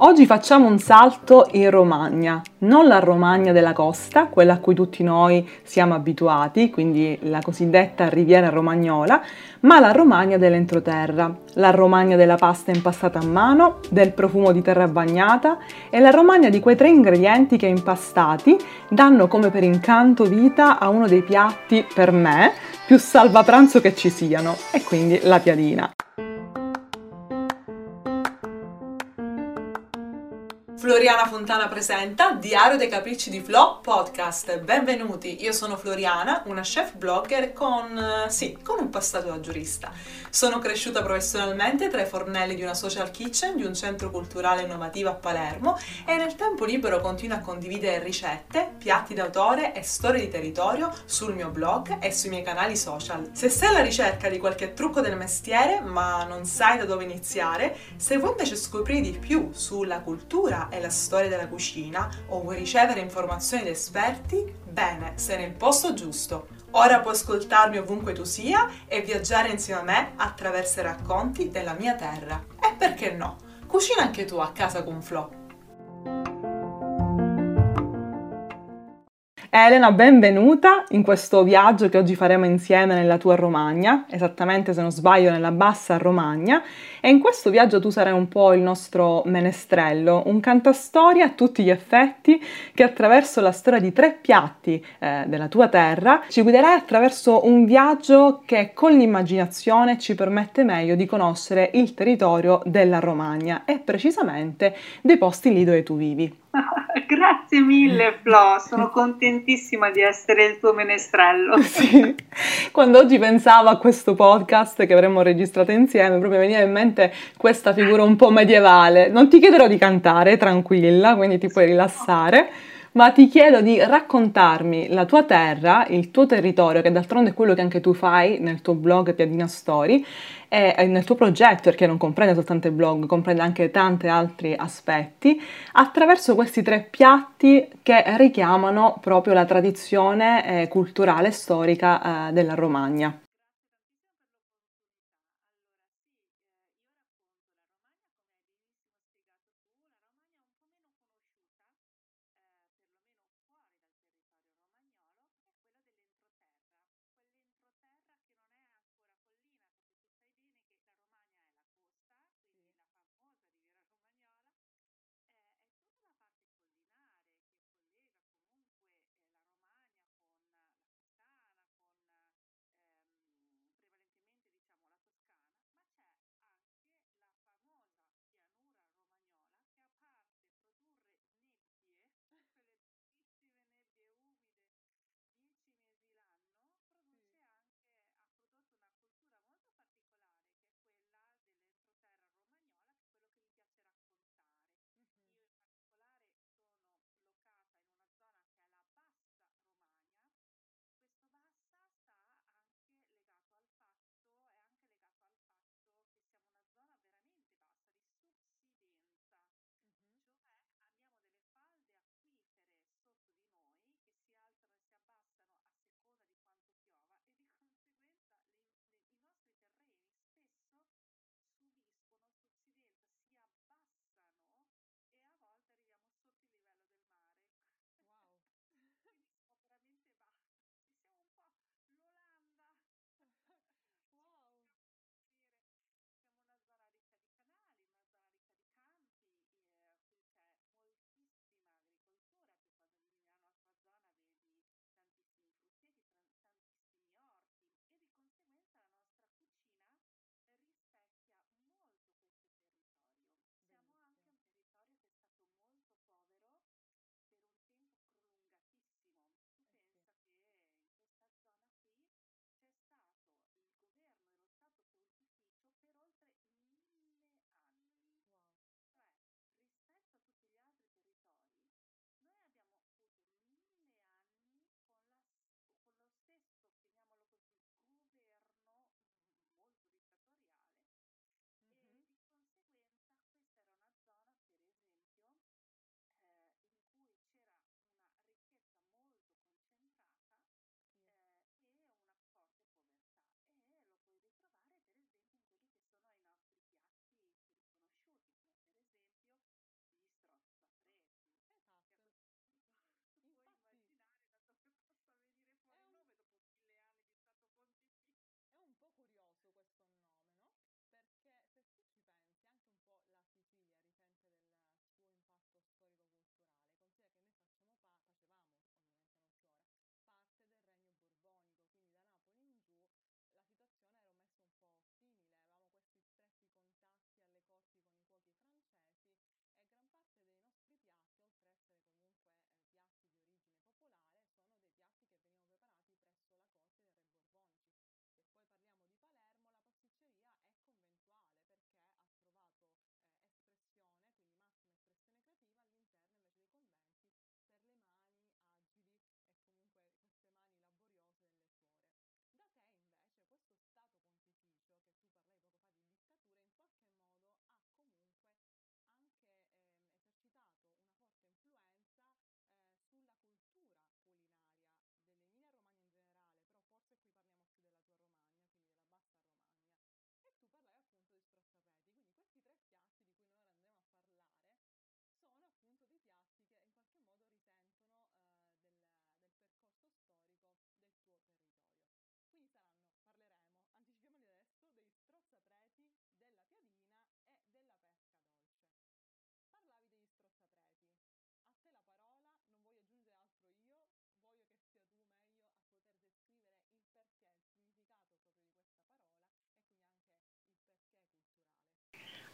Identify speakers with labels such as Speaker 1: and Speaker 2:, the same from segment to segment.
Speaker 1: Oggi facciamo un salto in Romagna, non la Romagna della costa, quella a cui tutti noi siamo abituati, quindi la cosiddetta Riviera Romagnola, ma la Romagna dell'entroterra, la Romagna della pasta impastata a mano, del profumo di terra bagnata e la Romagna di quei tre ingredienti che impastati danno come per incanto vita a uno dei piatti, per me, più salvapranzo che ci siano, e quindi la piadina. Floriana Fontana presenta Diario dei Capricci di Flo podcast. Benvenuti, io sono Floriana, una chef blogger con, eh, sì, con un passato da giurista. Sono cresciuta professionalmente tra i fornelli di una social kitchen di un centro culturale innovativo a Palermo e nel tempo libero continuo a condividere ricette, piatti d'autore e storie di territorio sul mio blog e sui miei canali social. Se sei alla ricerca di qualche trucco del mestiere ma non sai da dove iniziare, se vuoi invece scoprire di più sulla cultura e la storia della cucina o vuoi ricevere informazioni da esperti, bene, sei nel posto giusto. Ora puoi ascoltarmi ovunque tu sia e viaggiare insieme a me attraverso i racconti della mia terra. E perché no? Cucina anche tu a casa con Flo. Elena, benvenuta in questo viaggio che oggi faremo insieme nella tua Romagna, esattamente se non sbaglio nella bassa Romagna, e in questo viaggio tu sarai un po' il nostro menestrello, un cantastoria a tutti gli effetti che attraverso la storia di tre piatti eh, della tua terra ci guiderai attraverso un viaggio che con l'immaginazione ci permette meglio di conoscere il territorio della Romagna e precisamente dei posti lì dove tu vivi.
Speaker 2: Grazie mille Flo, sono contentissima di essere il tuo menestrello.
Speaker 1: Sì. Quando oggi pensavo a questo podcast che avremmo registrato insieme, proprio veniva in mente questa figura un po' medievale. Non ti chiederò di cantare, tranquilla, quindi ti puoi rilassare ma ti chiedo di raccontarmi la tua terra, il tuo territorio, che d'altronde è quello che anche tu fai nel tuo blog Piadina Story e nel tuo progetto, perché non comprende soltanto il blog, comprende anche tanti altri aspetti, attraverso questi tre piatti che richiamano proprio la tradizione eh, culturale e storica eh, della Romagna.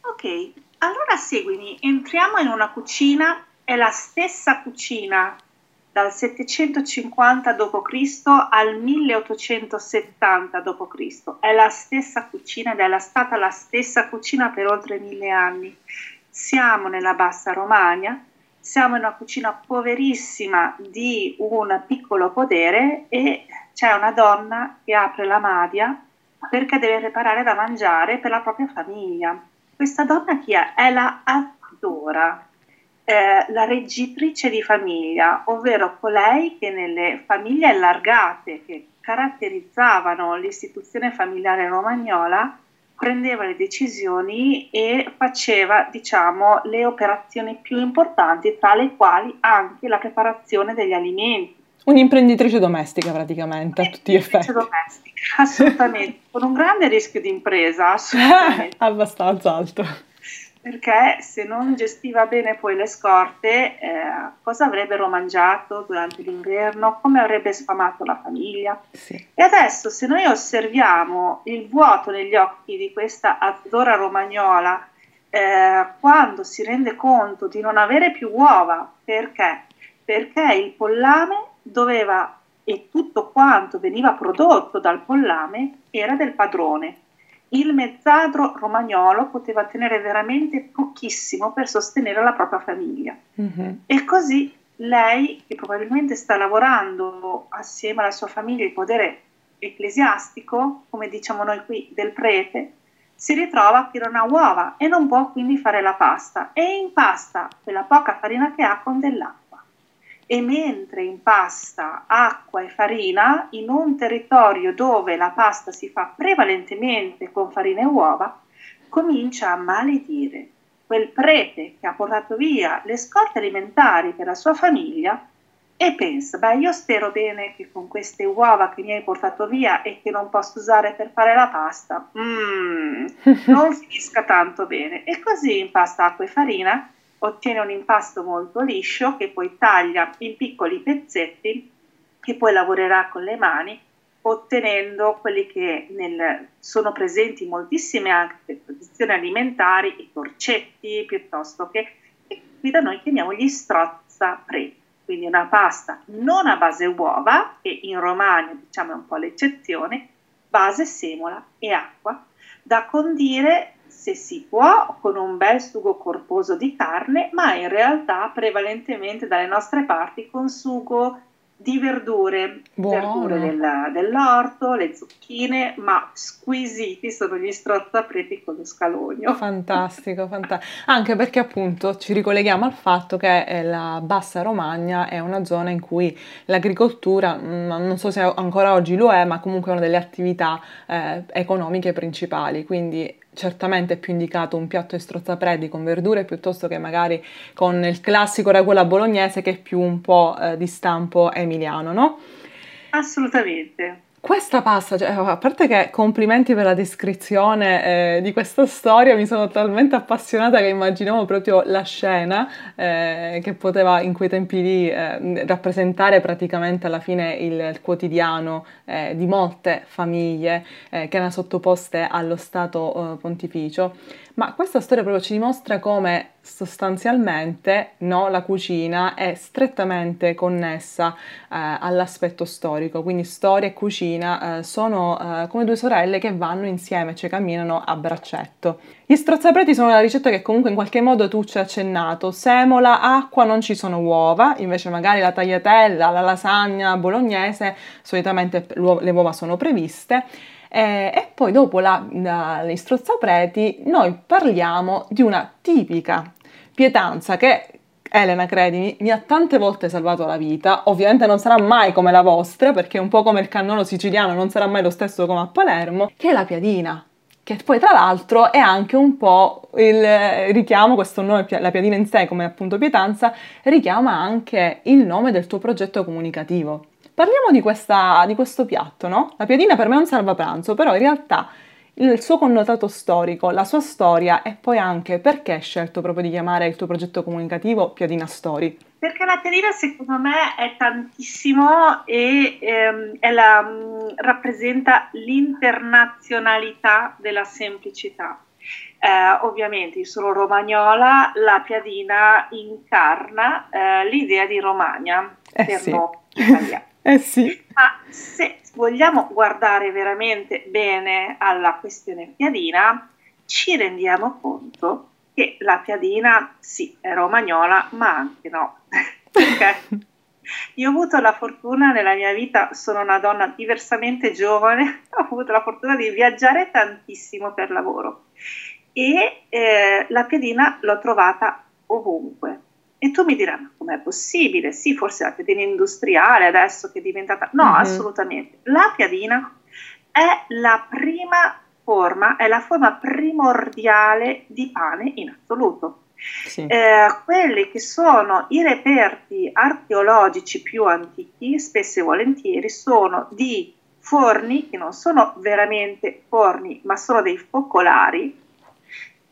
Speaker 2: Ok, allora seguimi, entriamo in una cucina, è la stessa cucina dal 750 d.C. al 1870 d.C. È la stessa cucina ed è stata la stessa cucina per oltre mille anni. Siamo nella Bassa Romagna, siamo in una cucina poverissima di un piccolo podere e c'è una donna che apre la madia perché deve preparare da mangiare per la propria famiglia. Questa donna chi è? È la Addora eh, la reggitrice di famiglia, ovvero colei che nelle famiglie allargate che caratterizzavano l'istituzione familiare romagnola prendeva le decisioni e faceva, diciamo, le operazioni più importanti, tra le quali anche la preparazione degli alimenti.
Speaker 1: Un'imprenditrice domestica praticamente a tutti gli effetti.
Speaker 2: domestica, assolutamente, con un grande rischio di impresa, assolutamente.
Speaker 1: Abbastanza alto
Speaker 2: perché se non gestiva bene poi le scorte, eh, cosa avrebbero mangiato durante l'inverno, come avrebbe sfamato la famiglia. Sì. E adesso se noi osserviamo il vuoto negli occhi di questa azzora romagnola, eh, quando si rende conto di non avere più uova, perché? Perché il pollame doveva, e tutto quanto veniva prodotto dal pollame era del padrone il mezzadro romagnolo poteva tenere veramente pochissimo per sostenere la propria famiglia. Mm-hmm. E così lei, che probabilmente sta lavorando assieme alla sua famiglia il potere ecclesiastico, come diciamo noi qui, del prete, si ritrova che non ha uova e non può quindi fare la pasta e impasta quella poca farina che ha con dell'acqua e mentre impasta acqua e farina in un territorio dove la pasta si fa prevalentemente con farina e uova, comincia a maledire quel prete che ha portato via le scorte alimentari per la sua famiglia e pensa, beh io spero bene che con queste uova che mi hai portato via e che non posso usare per fare la pasta, mm, non finisca tanto bene. E così impasta acqua e farina ottiene un impasto molto liscio che poi taglia in piccoli pezzetti che poi lavorerà con le mani ottenendo quelli che nel, sono presenti moltissime anche tradizioni alimentari, i torcetti piuttosto che, che qui da noi chiamiamo gli strozza pre, quindi una pasta non a base uova, che in Romagna diciamo è un po' l'eccezione, base semola e acqua, da condire se si può, con un bel sugo corposo di carne, ma in realtà prevalentemente dalle nostre parti con sugo di verdure, Buono. verdure della, dell'orto, le zucchine, ma squisiti sono gli strozzapreti con lo scalogno.
Speaker 1: Fantastico, fantastico. Anche perché appunto ci ricolleghiamo al fatto che eh, la Bassa Romagna è una zona in cui l'agricoltura, mm, non so se ancora oggi lo è, ma comunque è una delle attività eh, economiche principali, quindi certamente è più indicato un piatto di strozzapredi con verdure piuttosto che magari con il classico ragù bolognese che è più un po' eh, di stampo emiliano, no?
Speaker 2: Assolutamente.
Speaker 1: Questa pasta, cioè, a parte che complimenti per la descrizione eh, di questa storia, mi sono talmente appassionata che immaginavo proprio la scena eh, che poteva in quei tempi lì eh, rappresentare praticamente alla fine il, il quotidiano eh, di molte famiglie eh, che erano sottoposte allo Stato eh, pontificio. Ma questa storia proprio ci dimostra come sostanzialmente no, la cucina è strettamente connessa eh, all'aspetto storico, quindi storia e cucina eh, sono eh, come due sorelle che vanno insieme, cioè camminano a braccetto. Gli strozzapreti sono la ricetta che comunque in qualche modo tu ci hai accennato, semola, acqua, non ci sono uova, invece magari la tagliatella, la lasagna bolognese, solitamente le uova sono previste eh, e poi dopo la, la, gli strozzapreti noi parliamo di una tipica pietanza che Elena, credimi, mi ha tante volte salvato la vita. Ovviamente non sarà mai come la vostra, perché un po' come il cannolo siciliano non sarà mai lo stesso come a Palermo, che è la piadina. Che poi, tra l'altro, è anche un po' il richiamo, questo nome, la piadina in sé, come appunto pietanza, richiama anche il nome del tuo progetto comunicativo. Parliamo di, questa, di questo piatto, no? La piadina per me è un salvapranzo, però in realtà il suo connotato storico, la sua storia e poi anche perché hai scelto proprio di chiamare il tuo progetto comunicativo Piadina Story?
Speaker 2: Perché la piadina secondo me è tantissimo e ehm, la, rappresenta l'internazionalità della semplicità. Eh, ovviamente io sono romagnola, la piadina incarna eh, l'idea di Romagna
Speaker 1: eh per sì. noi italiani. Eh sì.
Speaker 2: Ma se vogliamo guardare veramente bene alla questione piadina, ci rendiamo conto che la piadina sì è romagnola, ma anche no. Perché io ho avuto la fortuna nella mia vita, sono una donna diversamente giovane, ho avuto la fortuna di viaggiare tantissimo per lavoro e eh, la piadina l'ho trovata ovunque. E tu mi dirai, ma com'è possibile? Sì, forse la piadina industriale adesso che è diventata... No, mm-hmm. assolutamente. La piadina è la prima forma, è la forma primordiale di pane in assoluto. Sì. Eh, quelli che sono i reperti archeologici più antichi, spesso e volentieri, sono di forni che non sono veramente forni, ma sono dei focolari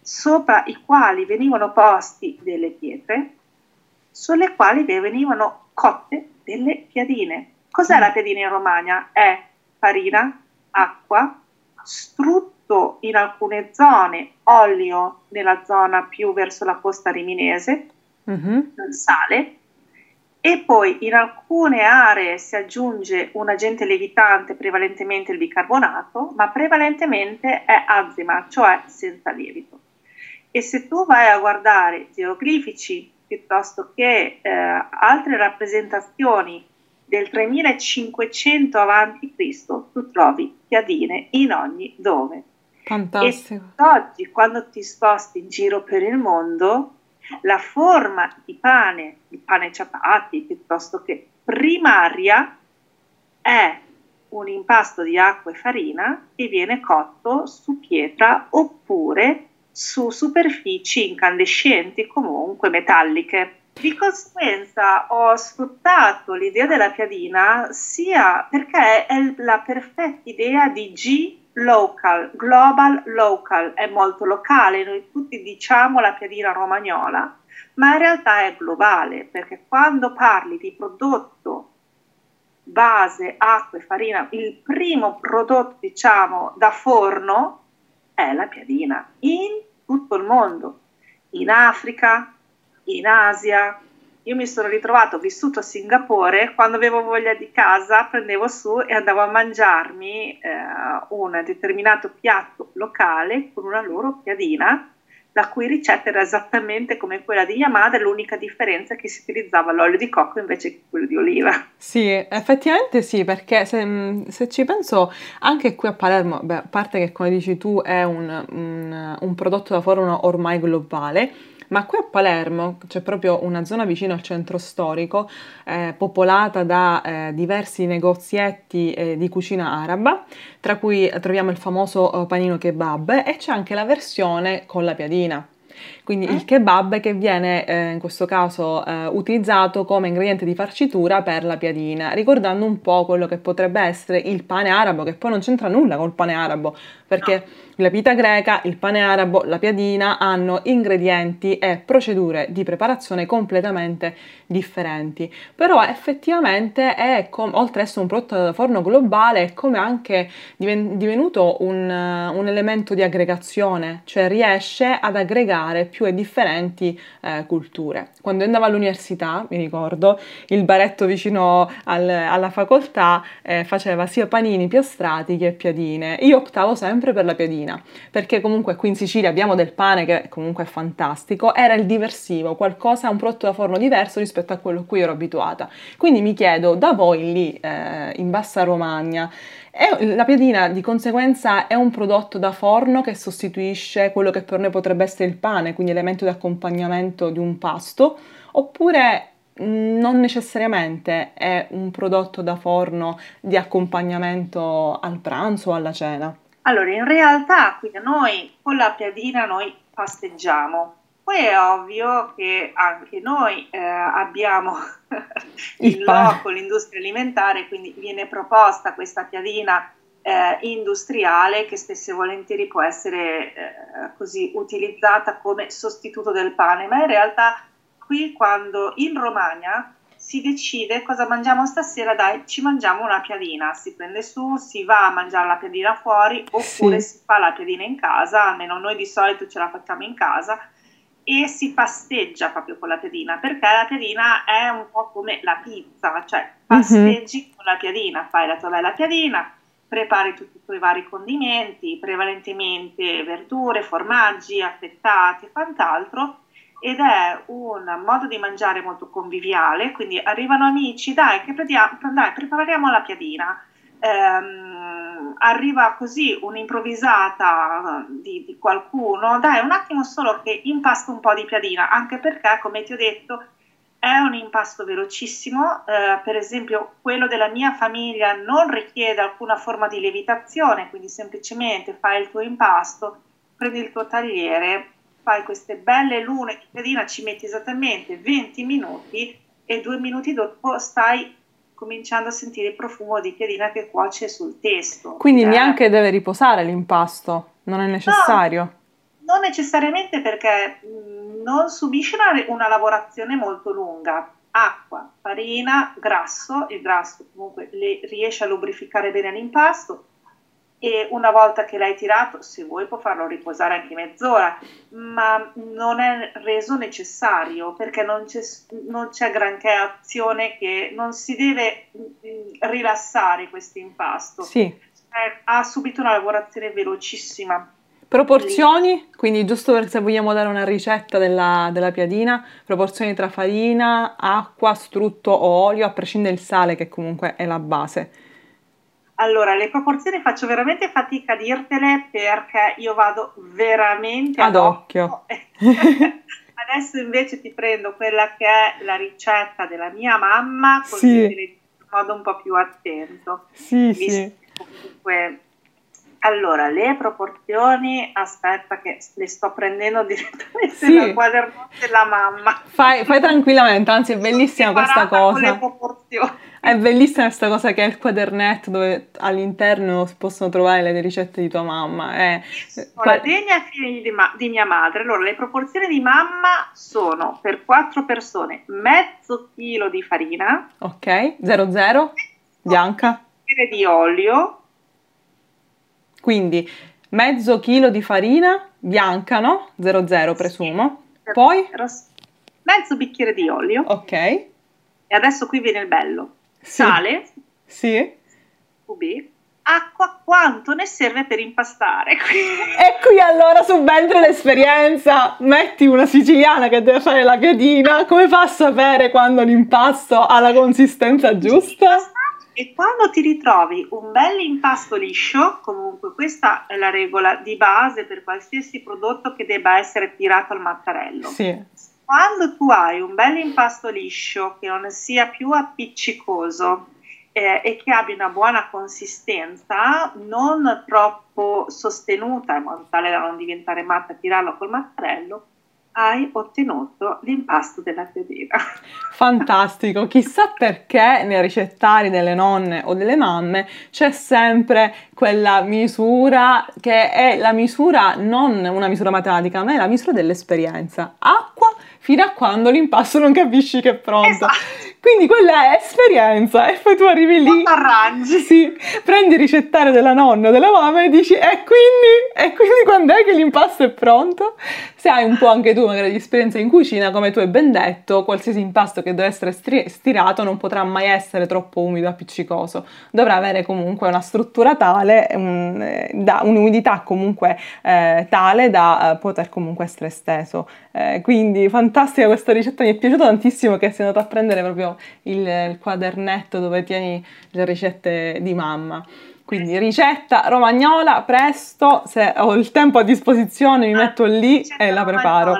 Speaker 2: sopra i quali venivano posti delle pietre, sulle quali venivano cotte delle piadine. Cos'è mm. la piadina in Romagna? È farina, acqua, strutto in alcune zone, olio nella zona più verso la costa riminese, mm-hmm. sale, e poi in alcune aree si aggiunge un agente lievitante, prevalentemente il bicarbonato, ma prevalentemente è azima, cioè senza lievito. E se tu vai a guardare geoglifici piuttosto che eh, altre rappresentazioni del 3500 a.C., tu trovi piadine in ogni dove.
Speaker 1: Fantastico.
Speaker 2: E oggi, quando ti sposti in giro per il mondo, la forma di pane, di pane ciapati piuttosto che primaria, è un impasto di acqua e farina che viene cotto su pietra oppure su superfici incandescenti, comunque metalliche. Di conseguenza ho sfruttato l'idea della piadina sia perché è la perfetta idea di G local, global local, è molto locale, noi tutti diciamo la piadina romagnola, ma in realtà è globale perché quando parli di prodotto base, acqua e farina, il primo prodotto diciamo da forno è la piadina in tutto il mondo, in Africa, in Asia. Io mi sono ritrovato, ho vissuto a Singapore, quando avevo voglia di casa prendevo su e andavo a mangiarmi eh, un determinato piatto locale con una loro piadina la cui ricetta era esattamente come quella di mia madre, l'unica differenza è che si utilizzava l'olio di cocco invece che quello di oliva.
Speaker 1: Sì, effettivamente sì, perché se, se ci penso anche qui a Palermo, beh, a parte che come dici tu è un, un, un prodotto da forno ormai globale, ma qui a Palermo c'è proprio una zona vicino al centro storico, eh, popolata da eh, diversi negozietti eh, di cucina araba, tra cui troviamo il famoso eh, panino kebab e c'è anche la versione con la piadina. Quindi il kebab che viene eh, in questo caso eh, utilizzato come ingrediente di farcitura per la piadina, ricordando un po' quello che potrebbe essere il pane arabo, che poi non c'entra nulla col pane arabo, perché no la pita greca, il pane arabo, la piadina hanno ingredienti e procedure di preparazione completamente differenti. Però effettivamente è, com- oltre ad essere un prodotto da forno globale, è come anche diven- divenuto un, un, elemento di aggregazione, cioè riesce ad aggregare più e differenti eh, culture. Quando andavo all'università, mi ricordo, il baretto vicino al, alla facoltà eh, faceva sia panini piastrati che piadine. Io optavo sempre per la piadina perché comunque qui in Sicilia abbiamo del pane che comunque è fantastico, era il diversivo, qualcosa, un prodotto da forno diverso rispetto a quello a cui ero abituata. Quindi mi chiedo, da voi lì eh, in Bassa Romagna, è, la piadina di conseguenza è un prodotto da forno che sostituisce quello che per noi potrebbe essere il pane, quindi elemento di accompagnamento di un pasto, oppure mm, non necessariamente è un prodotto da forno di accompagnamento al pranzo o alla cena.
Speaker 2: Allora, in realtà qui noi con la piadina noi pasteggiamo. Poi è ovvio che anche noi eh, abbiamo il loco, l'industria alimentare, quindi viene proposta questa piadina eh, industriale che spesso e volentieri può essere eh, così utilizzata come sostituto del pane, ma in realtà qui quando in Romagna si decide cosa mangiamo stasera, dai, ci mangiamo una piadina, si prende su, si va a mangiare la piadina fuori oppure sì. si fa la piadina in casa, almeno noi di solito ce la facciamo in casa e si pasteggia proprio con la piadina perché la piadina è un po' come la pizza, cioè mhm. pasteggi mm-hmm. con la piadina, fai la tua bella piadina, prepari tutti i tuoi vari condimenti, prevalentemente verdure, formaggi, affettati e quant'altro ed è un modo di mangiare molto conviviale, quindi arrivano amici, dai, che prediamo, dai prepariamo la piadina. Ehm, arriva così un'improvvisata di, di, qualcuno, dai un attimo solo che impasto un po' di piadina, anche perché, come ti ho detto, è un impasto velocissimo, eh, per esempio quello della mia famiglia non richiede alcuna forma di lievitazione, quindi semplicemente fai il tuo impasto, prendi il tuo tagliere, fai queste belle lune di piadina, ci metti esattamente 20 minuti e due minuti dopo stai cominciando a sentire il profumo di piadina che cuoce sul testo.
Speaker 1: Quindi eh. neanche deve riposare l'impasto, non è necessario?
Speaker 2: No, non necessariamente perché mh, non subisce una, una lavorazione molto lunga. Acqua, farina, grasso, il grasso comunque le, riesce a lubrificare bene l'impasto, e una volta che l'hai tirato, se vuoi può farlo riposare anche mezz'ora, ma non è reso necessario perché non c'è, non c'è granché azione che non si deve mm, rilassare questo impasto.
Speaker 1: Sì. Eh,
Speaker 2: ha subito una lavorazione velocissima.
Speaker 1: Proporzioni, quindi giusto per se vogliamo dare una ricetta della, della, piadina, proporzioni tra farina, acqua, strutto o olio, a prescindere dal sale che comunque è la base.
Speaker 2: Allora, le proporzioni faccio veramente fatica a dirtele perché io vado veramente
Speaker 1: ad, occhio.
Speaker 2: Adesso invece ti prendo quella che è la ricetta della mia mamma, così sì. in modo un po' più attento.
Speaker 1: Sì, sì.
Speaker 2: Comunque, allora, le proporzioni, aspetta che le sto prendendo direttamente sì. dal quaderno della mamma.
Speaker 1: Fai, fai tranquillamente, anzi è bellissima questa cosa. È bellissima questa cosa che è il quadernetto dove all'interno si possono trovare le ricette di tua mamma. È...
Speaker 2: La degna figlia di, ma- di, mia madre. Allora, le proporzioni di mamma sono per quattro persone mezzo chilo di farina.
Speaker 1: Ok, 00, bianca.
Speaker 2: di olio.
Speaker 1: Quindi mezzo chilo di farina bianca, no? 00 presumo. Sì, Poi?
Speaker 2: Mezzo bicchiere di olio.
Speaker 1: Ok.
Speaker 2: E adesso qui viene il bello sì. sale,
Speaker 1: sì.
Speaker 2: UB, acqua, quanto ne serve per impastare.
Speaker 1: e qui allora subentra l'esperienza. Metti una siciliana che deve fare la piadina, come fa a sapere quando l'impasto ha la consistenza giusta?
Speaker 2: E quando ti ritrovi un bel impasto liscio, comunque questa è la regola di base per qualsiasi prodotto che debba essere tirato al mattarello.
Speaker 1: Sì
Speaker 2: quando tu hai un bel impasto liscio che non sia più appiccicoso eh, e che abbia una buona consistenza, non troppo sostenuta in modo tale da non diventare matta e tirarlo col mattarello, hai ottenuto l'impasto della piadina.
Speaker 1: Fantastico, chissà perché nei ricettari delle nonne o delle mamme c'è sempre quella misura che è la misura non una misura matematica, ma è la misura dell'esperienza. Acqua fino a quando l'impasto non capisci che è pronto.
Speaker 2: Esatto.
Speaker 1: Quindi quella è esperienza e poi tu arrivi lì,
Speaker 2: arrangi.
Speaker 1: Sì, prendi il ricettario della nonna o della mamma e dici e quindi, e quindi quando è che l'impasto è pronto? Se hai un po' anche tu magari di esperienza in cucina, come tu hai ben detto, qualsiasi impasto che deve essere stri- stirato non potrà mai essere troppo umido, appiccicoso. Dovrà avere comunque una struttura tale, un, eh, da, un'umidità comunque eh, tale da eh, poter comunque essere esteso. Eh, quindi fantastica questa ricetta, mi è piaciuta tantissimo che sei andata a prendere proprio il, il quadernetto dove tieni le ricette di mamma. Quindi ricetta romagnola, presto, se ho il tempo a disposizione mi ah, metto lì e la preparo.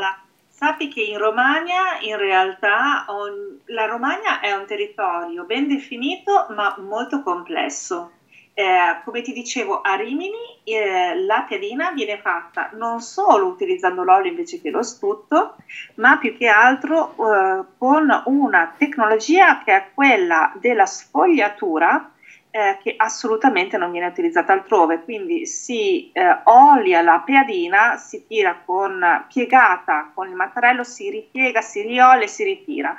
Speaker 2: Sappi che in Romagna in realtà on, la Romagna è un territorio ben definito ma molto complesso. Eh, come ti dicevo, a Rimini eh, la piadina viene fatta non solo utilizzando l'olio invece che lo stutto, ma più che altro eh, con una tecnologia che è quella della sfogliatura eh, che assolutamente non viene utilizzata altrove. Quindi si eh, olia la piadina, si tira con piegata con il mattarello, si ripiega, si riolia e si ritira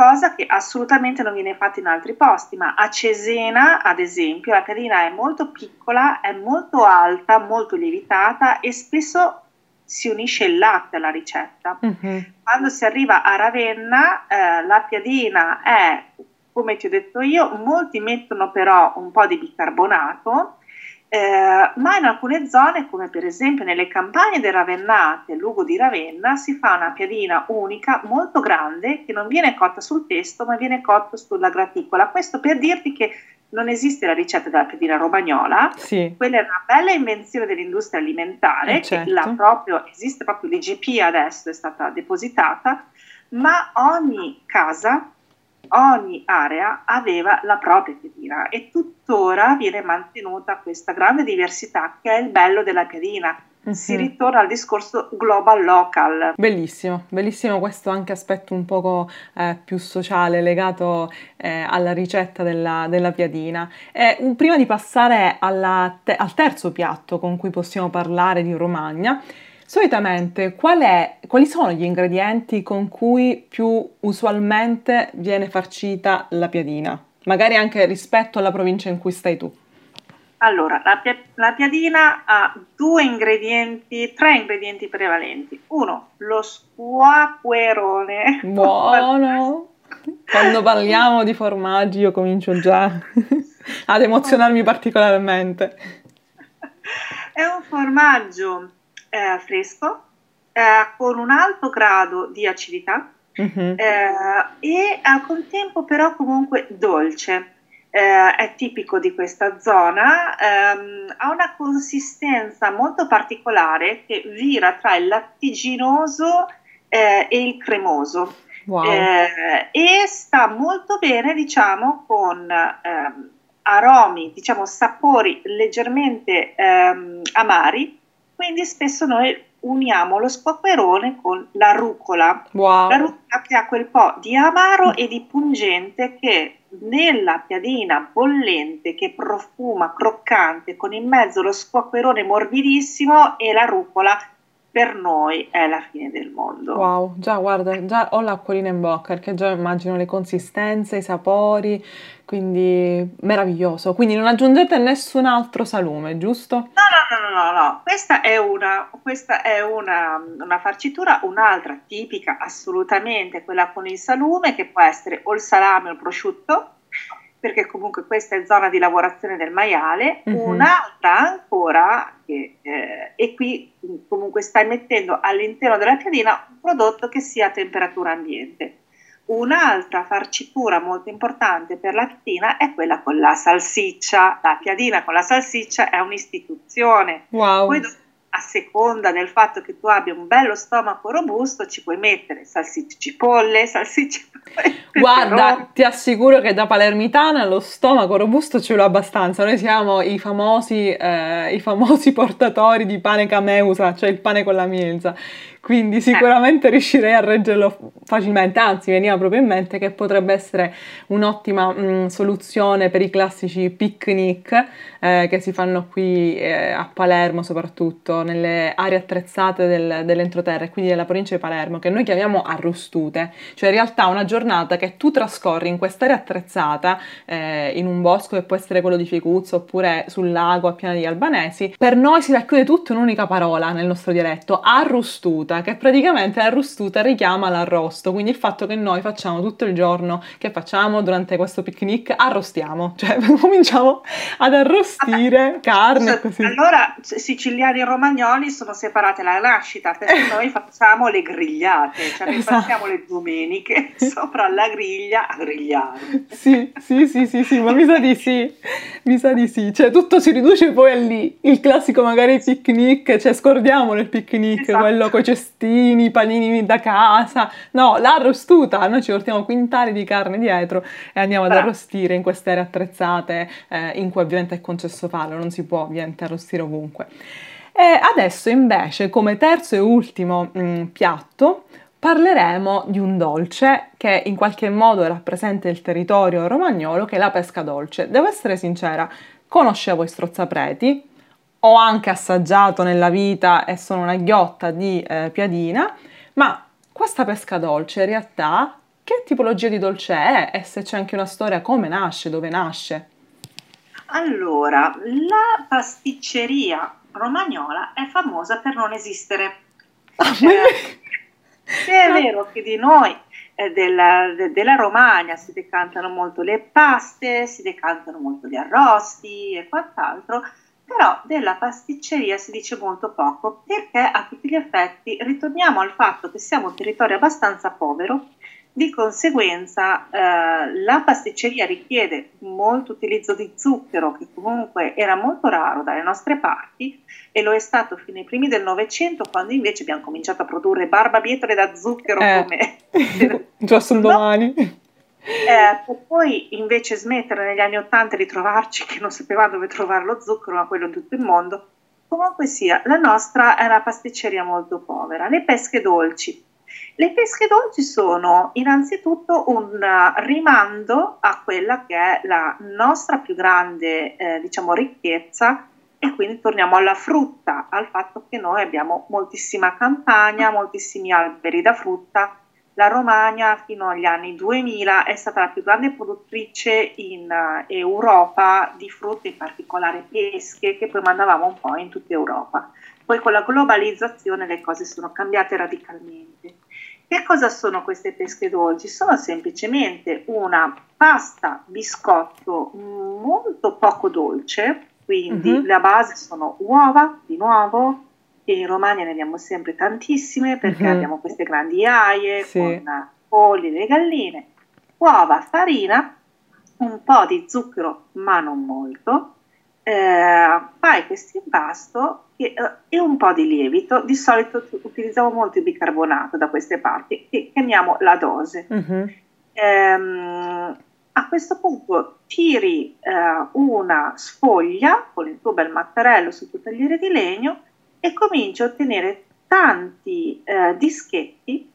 Speaker 2: cosa che assolutamente non viene fatta in altri posti, ma a Cesena, ad esempio, la piadina è molto piccola, è molto alta, molto lievitata e spesso si unisce il latte alla ricetta. Mm-hmm. Quando si arriva a Ravenna, eh, la piadina è, come ti ho detto io, molti mettono però un po' di bicarbonato, eh, ma in alcune zone, come per esempio nelle campagne del Ravennate, Lugo di Ravenna, si fa una piadina unica molto grande che non viene cotta sul testo ma viene cotta sulla graticola. Questo per dirti che non esiste la ricetta della piadina romagnola, sì. quella è una bella invenzione dell'industria alimentare, eh certo. proprio, esiste proprio l'IGP adesso, è stata depositata, ma ogni casa ogni area aveva la propria piadina e tuttora viene mantenuta questa grande diversità che è il bello della piadina. Uh-huh. Si ritorna al discorso global local.
Speaker 1: Bellissimo, bellissimo questo anche aspetto un poco eh, più sociale legato eh, alla ricetta della, della piadina. Eh, prima di passare te- al terzo piatto con cui possiamo parlare di Romagna, Solitamente è, quali sono gli ingredienti con cui più usualmente viene farcita la piadina? Magari anche rispetto alla provincia in cui stai tu.
Speaker 2: Allora, la, la, piadina ha due ingredienti, tre ingredienti prevalenti. Uno, lo squacquerone.
Speaker 1: Buono! Quando parliamo di formaggi io comincio già ad emozionarmi particolarmente.
Speaker 2: È un formaggio eh, fresco, eh, con un alto grado di acidità uh-huh. e al contempo però comunque dolce. Eh, è tipico di questa zona, ehm, ha una consistenza molto particolare che vira tra il lattiginoso e il cremoso. Wow. e sta molto bene, diciamo, con ehm, aromi, diciamo, sapori leggermente ehm, amari, quindi spesso noi uniamo lo squacquerone con la rucola. Wow. La rucola che ha quel po' di amaro e di pungente che nella piadina bollente che profuma croccante con in mezzo lo squacquerone morbidissimo e la rucola per noi è la fine del mondo.
Speaker 1: Wow, già guarda, già ho l'acquolina in bocca perché già immagino le consistenze, i sapori, quindi meraviglioso. Quindi non aggiungete nessun altro salume, giusto? No,
Speaker 2: no, no, no, no. Questa è una, questa è una, una farcitura, un'altra tipica assolutamente, quella con il salume che può essere o il salame o il prosciutto perché comunque questa è zona di lavorazione del maiale, uh-huh. un'altra ancora, che, eh, e qui comunque stai mettendo all'interno della piadina un prodotto che sia a temperatura ambiente. Un'altra farcitura molto importante per la piadina è quella con la salsiccia. La piadina con la salsiccia è un'istituzione. Wow. Poi a seconda del fatto che tu abbia un bello stomaco robusto, ci puoi mettere salsicce cipolle, salsicce
Speaker 1: Guarda, ti assicuro che da palermitana lo stomaco robusto ce l'ho abbastanza. Noi siamo i famosi, eh, i famosi portatori di pane cameusa, cioè il pane con la mielza quindi eh. sicuramente eh. riuscirei a reggerlo facilmente, anzi veniva proprio in mente che potrebbe essere un'ottima mh, mm, soluzione per i classici picnic eh, che si fanno qui eh, a Palermo soprattutto, nelle aree attrezzate del, dell'entroterra e quindi della provincia di Palermo, che noi chiamiamo arrostute, cioè in realtà una giornata che tu trascorri in quest'area attrezzata, eh, in un bosco che può essere quello di Ficuzzo oppure sul lago a Piana di Albanesi, per noi si racchiude tutto in un'unica parola nel nostro dialetto, arrostute arrostuta, che praticamente l'arrostuta richiama l'arrosto, quindi il fatto che noi facciamo tutto il giorno, che facciamo durante questo picnic, arrostiamo, cioè cominciamo ad arrostire Vabbè, carne e così.
Speaker 2: Allora siciliani e romagnoli sono separate alla nascita, perché noi facciamo le grigliate, cioè esatto. passiamo le domeniche sopra la griglia a grigliare.
Speaker 1: Sì, sì, sì, sì, sì, ma mi sa di sì, mi sa di sì, cioè tutto si riduce poi a lì, il classico magari picnic, cioè scordiamolo il picnic, esatto. quello con i cestini, panini da casa. No, l'arrostuta, noi ci portiamo quintali di carne dietro e andiamo ad arrostire in queste aree attrezzate eh, in cui ovviamente è concesso farlo, non si può ovviamente arrostire ovunque. E adesso invece come terzo e ultimo mh, mm, piatto parleremo di un dolce che in qualche modo rappresenta il territorio romagnolo che è la pesca dolce. Devo essere sincera, conoscevo i strozzapreti, ho anche assaggiato nella vita e sono una ghiotta di eh, piadina, ma questa pesca dolce in realtà che tipologia di dolce è e se c'è anche una storia, come nasce, dove nasce?
Speaker 2: Allora, la pasticceria romagnola è famosa per non esistere. Ah, eh, è vero che di noi eh, della, de, della, Romagna si decantano molto le paste, si decantano molto gli arrosti e quant'altro, però della pasticceria si dice molto poco perché a tutti gli effetti ritorniamo al fatto che siamo un territorio abbastanza povero di conseguenza eh, la pasticceria richiede molto utilizzo di zucchero che comunque era molto raro dalle nostre parti e lo è stato fino ai primi del Novecento quando invece abbiamo cominciato a produrre barbabietole da zucchero eh.
Speaker 1: come... Già sul domani.
Speaker 2: Eh, per poi invece smettere negli anni Ottanta di trovarci che non sapevamo dove trovare lo zucchero, ma quello in tutto il mondo. Comunque sia, la nostra è una pasticceria molto povera. Le pesche dolci le pesche dolci sono innanzitutto un rimando a quella che è la nostra più grande eh, diciamo, ricchezza e quindi torniamo alla frutta, al fatto che noi abbiamo moltissima campagna, moltissimi alberi da frutta. La Romagna fino agli anni 2000 è stata la più grande produttrice in uh, Europa di frutta, in particolare pesche, che poi mandavamo un po' in tutta Europa. Poi con la globalizzazione le cose sono cambiate radicalmente. Che cosa sono queste pesche dolci? Sono semplicemente una pasta biscotto molto poco dolce, quindi uh-huh. la base sono uova, di nuovo, che in Romagna ne abbiamo sempre tantissime perché uh-huh. abbiamo queste grandi aie sì. con polli, le galline, uova, farina, un po' di zucchero ma non molto, eh, fai questo impasto e, eh, e, un po' di lievito. Di solito utilizziamo molto il bicarbonato da queste parti, che chiamiamo la dose. Uh-huh. Ehm, a questo punto tiri eh, una sfoglia con il tuo bel mattarello sul tuo tagliere di legno e cominci a ottenere tanti eh, dischetti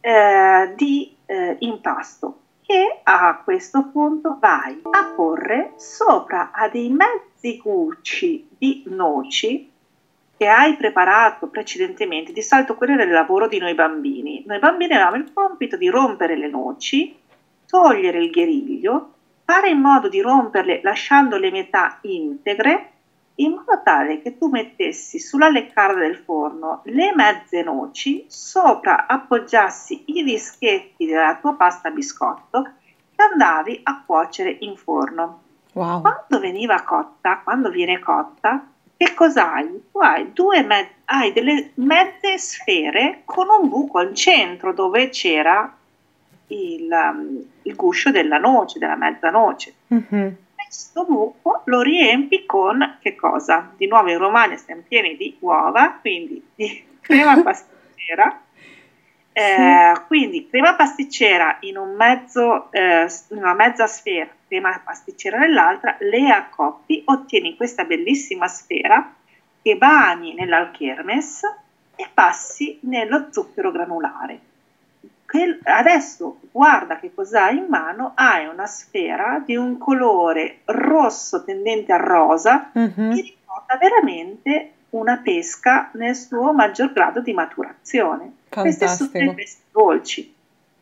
Speaker 2: eh, di eh, impasto che a questo punto vai a porre sopra a dei mezzi gucci di noci che hai preparato precedentemente. Di solito quello era il lavoro di noi bambini. Noi bambini avevamo il compito di rompere le noci, togliere il gheriglio, fare in modo di romperle lasciando le metà integre in modo tale che tu mettessi sulla leccarda del forno le mezze noci, sopra appoggiassi i dischetti della tua pasta biscotto e andavi a cuocere in forno. Wow. Quando veniva cotta, quando viene cotta, che cosa hai? Tu hai, me- hai delle mezze sfere con un buco al centro dove c'era il, um, il guscio della noce, della mezza noce. Mm-hmm questo buco lo riempi con che cosa? Di nuovo in Romagna siamo pieni di uova, quindi di crema pasticcera. Eh, sì. Quindi crema pasticcera in un mezzo, eh, una mezza sfera, crema pasticcera nell'altra, le accoppi, ottieni questa bellissima sfera che bagni nell'alchermes e passi nello zucchero granulare che adesso guarda che cosa hai in mano, hai una sfera di un colore rosso tendente a rosa mm-hmm. che ricorda veramente una pesca nel suo maggior grado di maturazione. Fantastico. Queste sono le dolci.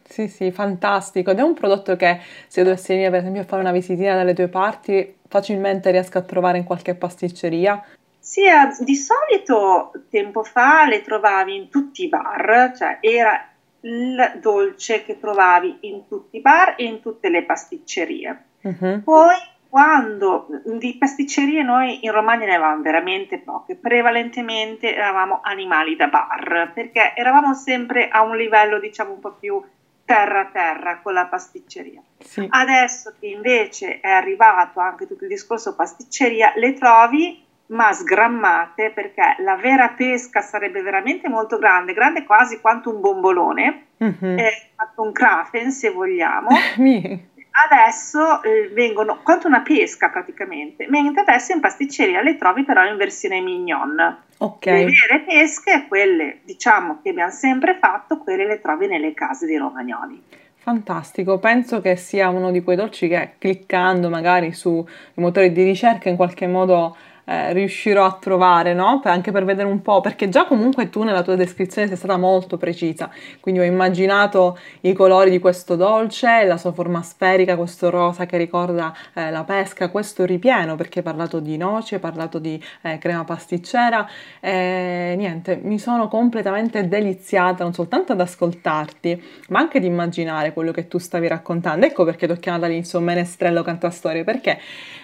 Speaker 1: Sì, sì, fantastico. Ed è un prodotto che se dovessi venire per esempio a fare una visitina dalle tue parti, facilmente riesco a trovare in qualche pasticceria.
Speaker 2: Sì, di solito tempo fa le trovavi in tutti i bar, cioè era il dolce che trovavi in tutti i bar e in tutte le pasticcerie. Uh-huh. Poi quando di pasticcerie noi in Romagna ne avevamo veramente poche, prevalentemente eravamo animali da bar, perché eravamo sempre a un livello diciamo un po' più terra terra con la pasticceria. Sì. Adesso che invece è arrivato anche tutto il discorso pasticceria, le trovi ma sgrammate perché la vera pesca sarebbe veramente molto grande, grande quasi quanto un bombolone, mm-hmm. eh, un kraken se vogliamo. adesso eh, vengono quanto una pesca praticamente, mentre adesso in pasticceria le trovi però in versione mignon. Okay. Le vere pesche, quelle diciamo che abbiamo sempre fatto, quelle le trovi nelle case dei romagnoli.
Speaker 1: Fantastico, penso che sia uno di quei dolci che cliccando magari sui motori di ricerca in qualche modo eh, riuscirò a trovare, no? anche per vedere un po', perché già comunque tu nella tua descrizione sei stata molto precisa, quindi ho immaginato i colori di questo dolce, la sua forma sferica, questo rosa che ricorda eh, la pesca, questo ripieno, perché hai parlato di noci, hai parlato di eh, crema pasticcera, niente, mi sono completamente deliziata non soltanto ad ascoltarti, ma anche ad immaginare quello che tu stavi raccontando. Ecco perché ti ho chiamato all'inizio Menestrello Cantastorie, perché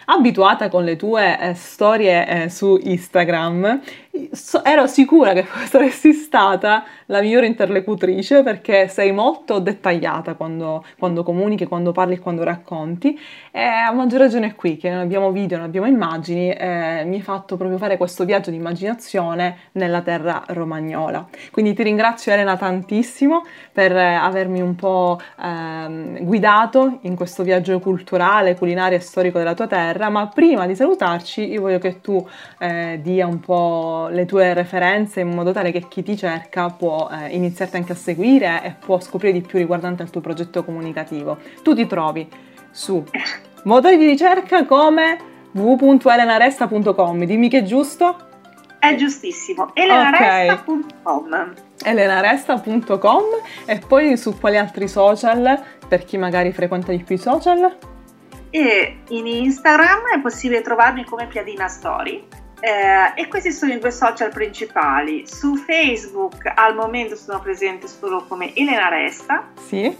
Speaker 1: abituata con le tue eh, storie eh, su Instagram, so, ero sicura che saresti stata la migliore interlocutrice perché sei molto dettagliata quando, quando comunichi, quando parli, quando racconti. E a maggior ragione qui che non abbiamo video, non abbiamo immagini, eh, mi hai fatto proprio fare questo viaggio di immaginazione nella terra romagnola. Quindi ti ringrazio Elena tantissimo per avermi un po' ehm, guidato in questo viaggio culturale, culinario e storico della tua terra terra, ma prima di salutarci io voglio che tu eh, dia un po' le tue referenze in modo tale che chi ti cerca può eh, iniziarti anche a seguire e può scoprire di più riguardante il tuo progetto comunicativo. Tu ti trovi su motori di ricerca come www.elenaresta.com, dimmi che è giusto?
Speaker 2: È giustissimo, elenaresta.com. Okay.
Speaker 1: elenaresta.com e poi su quali altri social per chi magari frequenta di più i social?
Speaker 2: E in Instagram è possibile trovarmi come Piadina Story. Eh, e questi sono i due social principali. Su Facebook al momento sono presente solo come Elena Resta.
Speaker 1: Sì.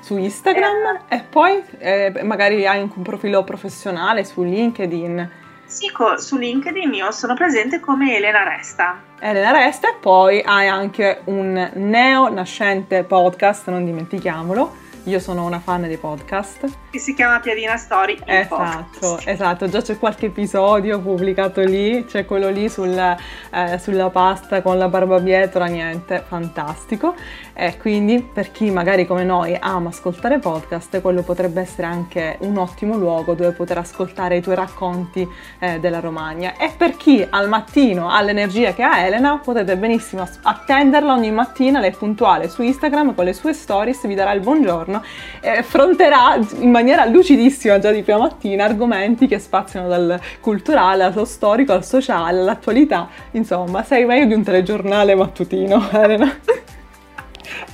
Speaker 1: Su Instagram eh, e poi eh, magari hai un profilo professionale su LinkedIn.
Speaker 2: Sì, su LinkedIn io sono presente come Elena Resta.
Speaker 1: Elena Resta e poi hai anche un neo nascente podcast, non dimentichiamolo, io sono una fan dei podcast.
Speaker 2: Che si chiama Piadina Story.
Speaker 1: Esatto, esatto. Già c'è qualche episodio pubblicato lì, c'è quello lì sul, eh, sulla pasta con la barbabietola, niente, fantastico. E quindi per chi magari come noi ama ascoltare podcast, quello potrebbe essere anche un ottimo luogo dove poter ascoltare i tuoi racconti eh, della Romagna. E per chi al mattino ha l'energia che ha Elena, potete benissimo attenderla ogni mattina, lei è puntuale su Instagram con le sue stories, vi darà il buongiorno eh, affronterà in maniera lucidissima già di prima mattina argomenti che spaziano dal culturale allo storico, al sociale, all'attualità. Insomma, sei meglio di un telegiornale mattutino, Elena.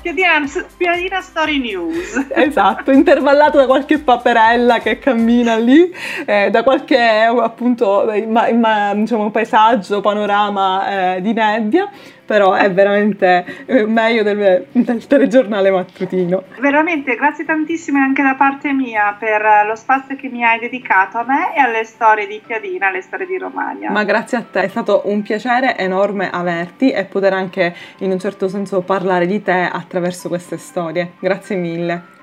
Speaker 2: Piadina Story News.
Speaker 1: Esatto, intervallato da qualche paperella che cammina lì, eh, da qualche appunto ma, ma, diciamo, paesaggio, panorama eh, di nebbia però è veramente eh, meglio del, del, telegiornale mattutino.
Speaker 2: Veramente, grazie tantissime anche da parte mia per lo spazio che mi hai dedicato a me e alle storie di Piadina, alle storie di Romagna.
Speaker 1: Ma grazie a te, è stato un piacere enorme averti e poter anche in un certo senso parlare di te attraverso queste storie. Grazie mille.